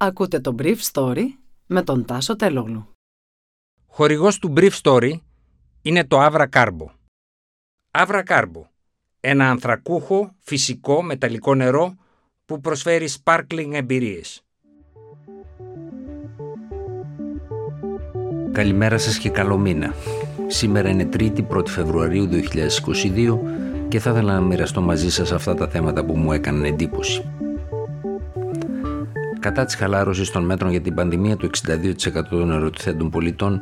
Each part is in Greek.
Ακούτε το Brief Story με τον Τάσο Τελόγλου. Χορηγός του Brief Story είναι το Avra Carbo. Avra Carbo, ένα ανθρακούχο, φυσικό, μεταλλικό νερό που προσφέρει sparkling εμπειρίες. Καλημέρα σας και καλό μήνα. Σήμερα είναι 3η 1η Φεβρουαρίου 2022 και θα ήθελα να μοιραστώ μαζί σας αυτά τα θέματα που μου έκαναν εντύπωση. Κατά της χαλάρωσης των μέτρων για την πανδημία, το 62% των ερωτηθέντων πολιτών,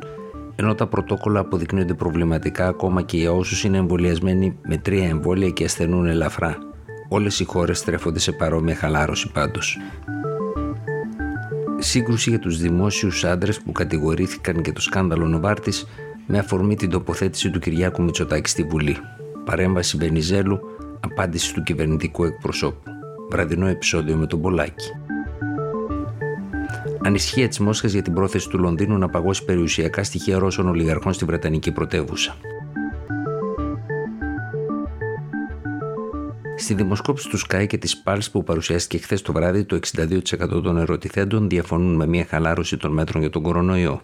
ενώ τα πρωτόκολλα αποδεικνύονται προβληματικά ακόμα και για όσους είναι εμβολιασμένοι με τρία εμβόλια και ασθενούν ελαφρά. Όλες οι χώρες στρέφονται σε παρόμοια χαλάρωση πάντως. Σύγκρουση για τους δημόσιους άντρες που κατηγορήθηκαν για το σκάνδαλο Νοβάρτης με αφορμή την τοποθέτηση του Κυριάκου Μητσοτάκη στη Βουλή. Παρέμβαση Βενιζέλου, απάντηση του κυβερνητικού εκπροσώπου. Βραδινό επεισόδιο με τον Πολάκη. Ανησυχία τη Μόσχα για την πρόθεση του Λονδίνου να παγώσει περιουσιακά στοιχεία Ρώσων ολιγαρχών στη Βρετανική πρωτεύουσα. Στη δημοσκόπηση του Sky και της Pulse που παρουσιάστηκε χθες το βράδυ, το 62% των ερωτηθέντων διαφωνούν με μια χαλάρωση των μέτρων για τον κορονοϊό.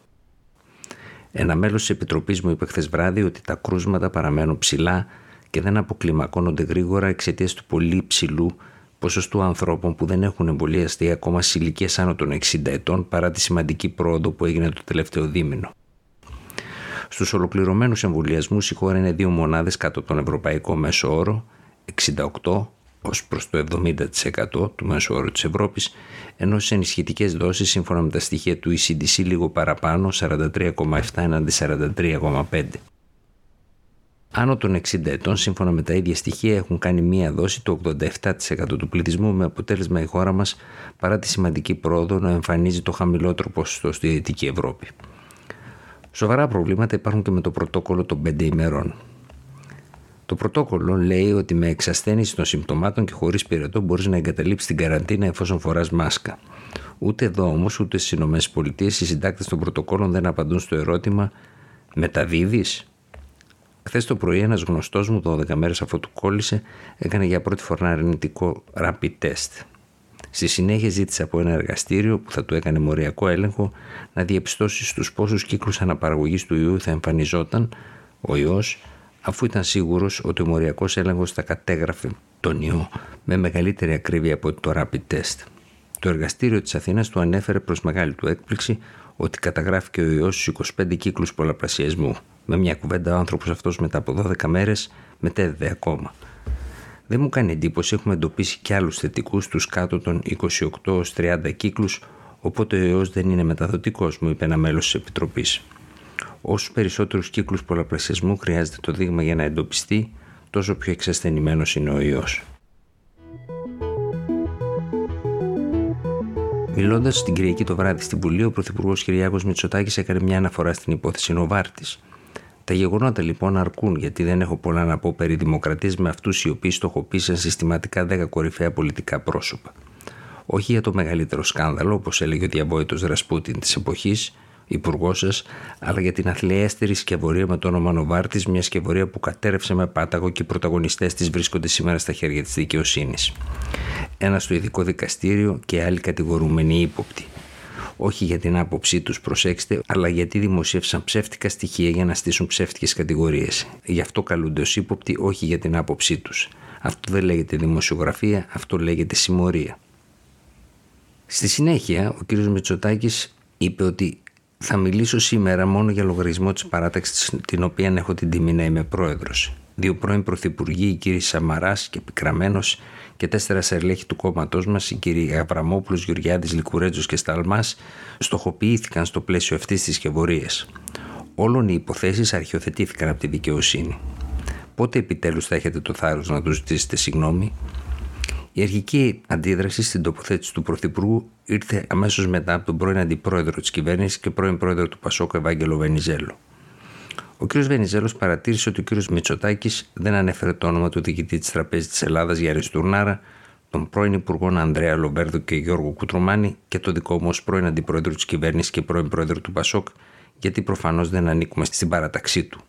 Ένα μέλος της Επιτροπής μου είπε χθες βράδυ ότι τα κρούσματα παραμένουν ψηλά και δεν αποκλιμακώνονται γρήγορα εξαιτίας του πολύ ψηλού ποσοστού ανθρώπων που δεν έχουν εμβολιαστεί ακόμα σε ηλικίες άνω των 60 ετών παρά τη σημαντική πρόοδο που έγινε το τελευταίο δίμηνο. Στους ολοκληρωμένους εμβολιασμούς η χώρα είναι δύο μονάδες κάτω τον ευρωπαϊκό μέσο όρο, 68 ως προς το 70% του μέσου όρου της Ευρώπης, ενώ σε ενισχυτικές δόσεις σύμφωνα με τα στοιχεία του ECDC λίγο παραπάνω, 43,7 έναντι 43,5. Άνω των 60 ετών, σύμφωνα με τα ίδια στοιχεία, έχουν κάνει μία δόση το 87% του πληθυσμού, με αποτέλεσμα η χώρα μας, παρά τη σημαντική πρόοδο, να εμφανίζει το χαμηλότερο ποσοστό στη Δυτική Ευρώπη. Σοβαρά προβλήματα υπάρχουν και με το πρωτόκολλο των 5 ημερών. Το πρωτόκολλο λέει ότι με εξασθένηση των συμπτωμάτων και χωρίς πυρετό μπορείς να εγκαταλείψεις την καραντίνα εφόσον φοράς μάσκα. Ούτε εδώ όμως, ούτε στις ΗΠΑ, οι συντάκτες των πρωτοκόλων δεν απαντούν στο ερώτημα Μεταδίδεις, Χθες το πρωί, ένας γνωστός μου, 12 μέρες αφού του κόλλησε, έκανε για πρώτη φορά αρνητικό rapid test. Στη συνέχεια ζήτησε από ένα εργαστήριο που θα του έκανε μοριακό έλεγχο να διαπιστώσει στους πόσους κύκλους αναπαραγωγής του ιού θα εμφανιζόταν ο ιός, αφού ήταν σίγουρος ότι ο μοριακός έλεγχος θα κατέγραφε τον ιό με μεγαλύτερη ακρίβεια από το rapid test. Το εργαστήριο της Αθήνας του ανέφερε προς μεγάλη του έκπληξη ότι καταγράφηκε ο ιός στους 25 κύκλους πολλαπλασιασμού. Με μια κουβέντα ο άνθρωπος αυτός μετά από 12 μέρες μετέδιδε ακόμα. Δεν μου κάνει εντύπωση, έχουμε εντοπίσει και άλλους θετικούς στου κάτω των 28-30 κύκλους, οπότε ο ιό δεν είναι μεταδοτικός, μου είπε ένα μέλος της Επιτροπής. Όσο περισσότερους κύκλους πολλαπλασιασμού χρειάζεται το δείγμα για να εντοπιστεί, τόσο πιο εξασθενημένος είναι ο ιό. Μιλώντας την Κυριακή το βράδυ στην Βουλή, ο Πρωθυπουργός Κυριάκος Μητσοτάκης έκανε μια αναφορά στην υπόθεση Νοβάρτης. Τα γεγονότα λοιπόν αρκούν γιατί δεν έχω πολλά να πω περί δημοκρατίας με αυτούς οι οποίοι στοχοποίησαν συστηματικά 10 κορυφαία πολιτικά πρόσωπα. Όχι για το μεγαλύτερο σκάνδαλο, όπως έλεγε ο διαβόητος Ρασπούτιν της εποχής, υπουργός σας, αλλά για την αθλιέστερη σκευωρία με το όνομα Νοβάρτης, μια σκευωρία που κατέρευσε με πάταγο και οι πρωταγωνιστές της βρίσκονται σήμερα στα χέρια της δικαιοσύνης. Ένας στο ειδικό δικαστήριο και άλλοι κατηγορούμενοι ύποπτοι όχι για την άποψή τους προσέξτε, αλλά γιατί δημοσίευσαν ψεύτικα στοιχεία για να στήσουν ψεύτικες κατηγορίες. Γι' αυτό καλούνται ως ύποπτοι, όχι για την άποψή τους. Αυτό δεν λέγεται δημοσιογραφία, αυτό λέγεται συμμορία. Στη συνέχεια, ο κ. Μητσοτάκης είπε ότι θα μιλήσω σήμερα μόνο για λογαριασμό της παράταξης την οποία έχω την τιμή να είμαι πρόεδρος. Δύο πρώην πρωθυπουργοί, οι κ. Σαμαράς και Πικραμένος, και τέσσερα σερλέχη του κόμματός μας, οι κύριοι Αβραμόπουλος, Γεωργιάδης, Λικουρέτζος και Σταλμάς, στοχοποιήθηκαν στο πλαίσιο αυτής της σκευωρία. Όλων οι υποθέσεις αρχιοθετήθηκαν από τη δικαιοσύνη. Πότε επιτέλους θα έχετε το θάρρος να τους ζητήσετε συγγνώμη; Η αρχική αντίδραση στην τοποθέτηση του Πρωθυπουργού ήρθε αμέσως μετά από τον πρώην Αντιπρόεδρο της κυβέρνησης και πρώην Πρόεδρο του Πασόκ Ευάγγελο Βενιζέλο. Ο κ. Βενιζέλος παρατήρησε ότι ο κ. Μητσοτάκης δεν ανέφερε το όνομα του διοικητή της Τραπέζης της Ελλάδας Γιάννη Τουρνάρα, τον πρώην Υπουργών Ανδρέα Λομπέρδο και Γιώργο Κουτρουμάνη και το δικό μου ως πρώην Αντιπρόεδρο της κυβέρνησης και πρώην Πρόεδρο του Πασόκ, γιατί προφανώς δεν ανήκουμε στην παραταξή του.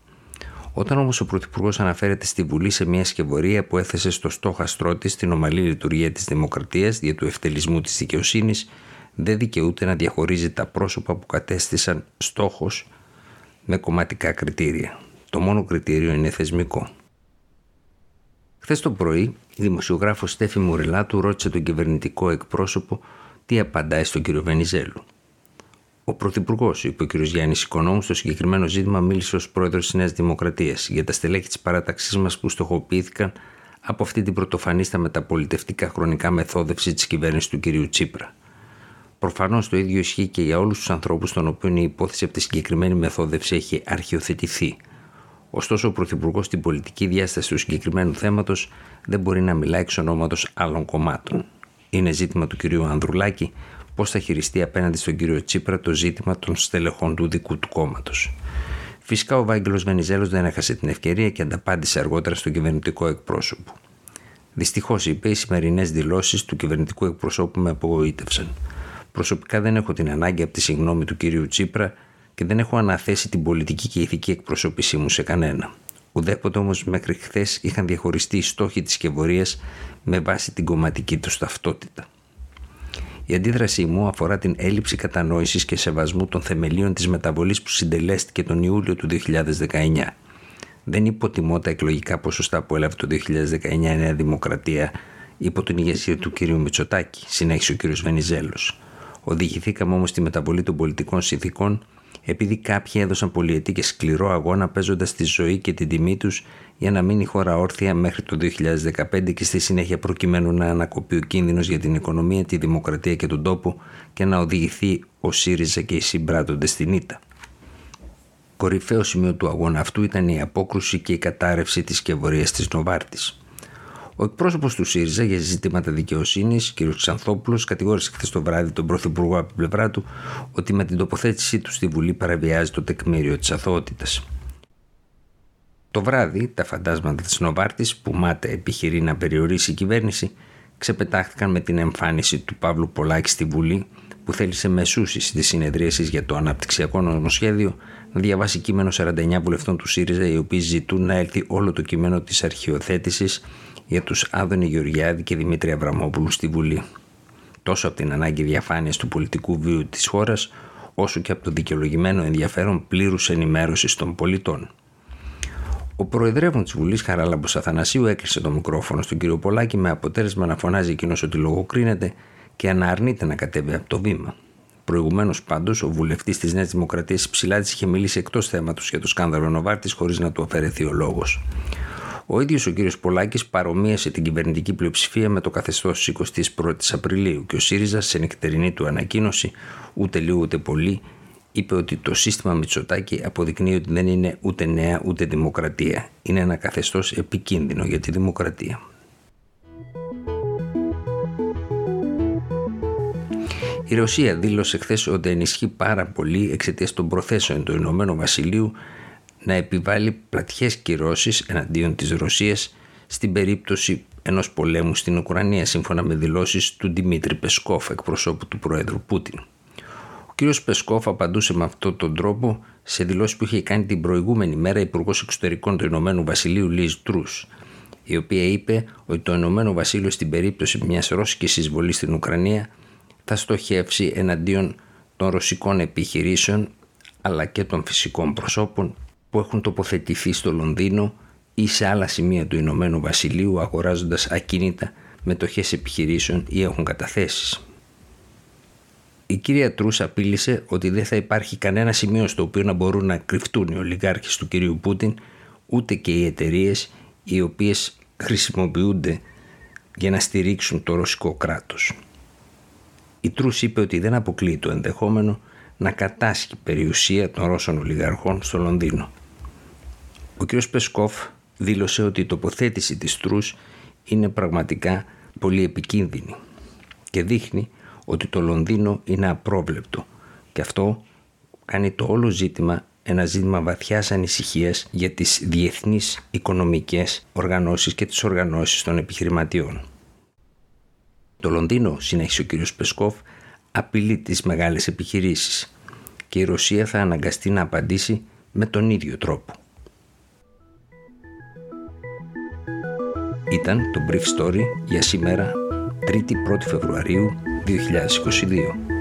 Όταν όμως ο Πρωθυπουργός αναφέρεται στη Βουλή σε μια σκευωρία που έθεσε στο στόχαστρό της την ομαλή λειτουργία της Δημοκρατίας δια του ευτελισμού της δικαιοσύνης, δεν δικαιούται να διαχωρίζει τα πρόσωπα που κατέστησαν στόχος με κομματικά κριτήρια. Το μόνο κριτήριο είναι θεσμικό. Χθες το πρωί, η δημοσιογράφος Στέφη Μουρελάτου ρώτησε τον κυβερνητικό εκπρόσωπο τι απαντάει στον κύριο Βενιζέλου. Ο Πρωθυπουργός, είπε ο κ. Γιάννης Οικονόμου, στο συγκεκριμένο ζήτημα μίλησε ως πρόεδρος της Νέας Δημοκρατίας για τα στελέχη της παράταξής μας που στοχοποιήθηκαν από αυτή την πρωτοφανή στα μεταπολιτευτικά χρονικά μεθόδευση της κυβέρνησης του κ. Τσίπρα. Προφανώς το ίδιο ισχύει και για όλους τους ανθρώπους των οποίων η υπόθεση από τη συγκεκριμένη μεθόδευση έχει αρχιοθετηθεί. Ωστόσο, ο Πρωθυπουργός στην πολιτική διάσταση του συγκεκριμένου θέματος δεν μπορεί να μιλάει εξ ονόματος άλλων κομμάτων. Είναι ζήτημα του κ. Ανδρουλάκη πώς θα χειριστεί απέναντι στον κύριο Τσίπρα το ζήτημα των στελεχών του δικού του κόμματος. Φυσικά ο Βάγγελος Βενιζέλος δεν έχασε την ευκαιρία και ανταπάντησε αργότερα στον κυβερνητικό εκπρόσωπο. Δυστυχώς, είπε, οι σημερινές δηλώσεις του κυβερνητικού εκπροσώπου με απογοήτευσαν. Προσωπικά δεν έχω την ανάγκη από τη συγγνώμη του κύριου Τσίπρα και δεν έχω αναθέσει την πολιτική και ηθική εκπροσώπησή μου σε κανένα. Ουδέποτε όμως μέχρι χθες είχαν διαχωριστεί οι στόχοι της σκευωρία με βάση την κομματική τους ταυτότητα. Η αντίδρασή μου αφορά την έλλειψη κατανόησης και σεβασμού των θεμελίων της μεταβολής που συντελέστηκε τον Ιούλιο του 2019. Δεν υποτιμώ τα εκλογικά ποσοστά που έλαβε το 2019 η Νέα Δημοκρατία υπό την ηγεσία του κ. Μητσοτάκη, συνέχισε ο κ. Βενιζέλος. Οδηγηθήκαμε όμως στη μεταβολή των πολιτικών συνθήκων επειδή κάποιοι έδωσαν πολυετή και σκληρό αγώνα παίζοντας τη ζωή και την τιμή τους για να μείνει η χώρα όρθια μέχρι το 2015 και στη συνέχεια προκειμένου να ανακοπεί ο κίνδυνος για την οικονομία, τη δημοκρατία και τον τόπο και να οδηγηθεί ο ΣΥΡΙΖΑ και οι συμπράττοντες στην ΙΤΑ. Κορυφαίο σημείο του αγώνα αυτού ήταν η απόκρουση και η κατάρρευση της σκευωρία της Νοβάρτης. Ο εκπρόσωπος του ΣΥΡΙΖΑ για ζητήματα δικαιοσύνης, κ. Ξανθόπουλος, κατηγόρησε χθες το βράδυ τον Πρωθυπουργό από την πλευρά του ότι με την τοποθέτησή του στη Βουλή παραβιάζει το τεκμήριο της αθωότητας. Το βράδυ, τα φαντάσματα της Νοβάρτης, που μάται επιχειρεί να περιορίσει η κυβέρνηση, ξεπετάχθηκαν με την εμφάνιση του Παύλου Πολάκη στη Βουλή, που θέλησε μεσούσει τη συνεδρίαση για το αναπτυξιακό νομοσχέδιο να διαβάσει κείμενο 49 βουλευτών του ΣΥΡΙΖΑ, οι οποίοι ζητούν να έλθει όλο το κείμενο της αρχαιοθέτησης για τους Άδωνη Γεωργιάδη και Δημήτρη Αβραμόπουλου στη Βουλή. Τόσο από την ανάγκη διαφάνειας του πολιτικού βίου της χώρας, όσο και από το δικαιολογημένο ενδιαφέρον πλήρους ενημέρωσης των πολιτών. Ο Προεδρεύων της Βουλής, Χαράλαμπος Αθανασίου, έκλεισε το μικρόφωνο στον κύριο Πολάκη με αποτέλεσμα να φωνάζει εκείνος ότι λογοκρίνεται και να αρνείται να κατέβει από το βήμα. Προηγουμένως, πάντως, ο βουλευτής της Νέας Δημοκρατίας Υψηλάτη είχε μιλήσει εκτός θέματος για το σκάνδαλο Νοβάρτης χωρίς να του αφαιρεθεί ο λόγος. Ο ίδιος ο κ. Πολάκης παρομοίασε την κυβερνητική πλειοψηφία με το καθεστώς της 21η Απριλίου και ο ΣΥΡΙΖΑ σε νεκτερινή του ανακοίνωση, ούτε λίγο ούτε πολύ, είπε ότι το σύστημα Μητσοτάκη αποδεικνύει ότι δεν είναι ούτε νέα ούτε δημοκρατία. Είναι ένα καθεστώς επικίνδυνο για τη δημοκρατία. Η Ρωσία δήλωσε χθες ότι ενισχύει πάρα πολύ εξαιτίας των προθέσεων του Ηνωμένου Βασιλείου να επιβάλλει πλατιές κυρώσεις εναντίον της Ρωσίας στην περίπτωση ενός πολέμου στην Ουκρανία σύμφωνα με δηλώσεις του Δημήτρη Πεσκόφ εκπροσώπου του Πρόεδρου Πούτιν. Ο κ. Πεσκόφ απαντούσε με αυτόν τον τρόπο σε δηλώσεις που είχε κάνει την προηγούμενη μέρα Υπουργός Εξωτερικών του Ηνωμένου Βασιλείου Λίζ Τρούς, η οποία είπε ότι το Ηνωμένο Βασίλειο στην περίπτωση μιας ρώσικης εισβολής στην Ουκρανία θα στοχεύσει εναντίον των ρωσικών επιχειρήσεων αλλά και των φυσικών προσώπων που έχουν τοποθετηθεί στο Λονδίνο ή σε άλλα σημεία του Ηνωμένου Βασιλείου αγοράζοντας ακίνητα μετοχές επιχειρήσεων ή έχουν καταθέσεις. Η κυρία Τρούς απείλησε ότι δεν θα υπάρχει κανένα σημείο στο οποίο να μπορούν να κρυφτούν οι ολιγάρχες του κυρίου Πούτιν ούτε και οι εταιρείες οι οποίες χρησιμοποιούνται για να στηρίξουν το ρωσικό κράτος. Η Τρούς είπε ότι δεν αποκλείει το ενδεχόμενο να κατάσχει περιουσία των Ρώσων ολιγαρχών στο Λονδίνο. Ο κ. Πεσκόφ δήλωσε ότι η τοποθέτηση της Τρούς είναι πραγματικά πολύ επικίνδυνη και δείχνει ότι το Λονδίνο είναι απρόβλεπτο και αυτό κάνει το όλο ζήτημα ένα ζήτημα βαθιάς ανησυχίας για τις διεθνείς οικονομικές οργανώσεις και τις οργανώσεις των επιχειρηματιών. Το Λονδίνο, συνέχισε ο κ. Πεσκόφ, απειλεί τις μεγάλες επιχειρήσεις και η Ρωσία θα αναγκαστεί να απαντήσει με τον ίδιο τρόπο. Ήταν το Brief Story για σήμερα 3η 1η Φεβρουαρίου 2022.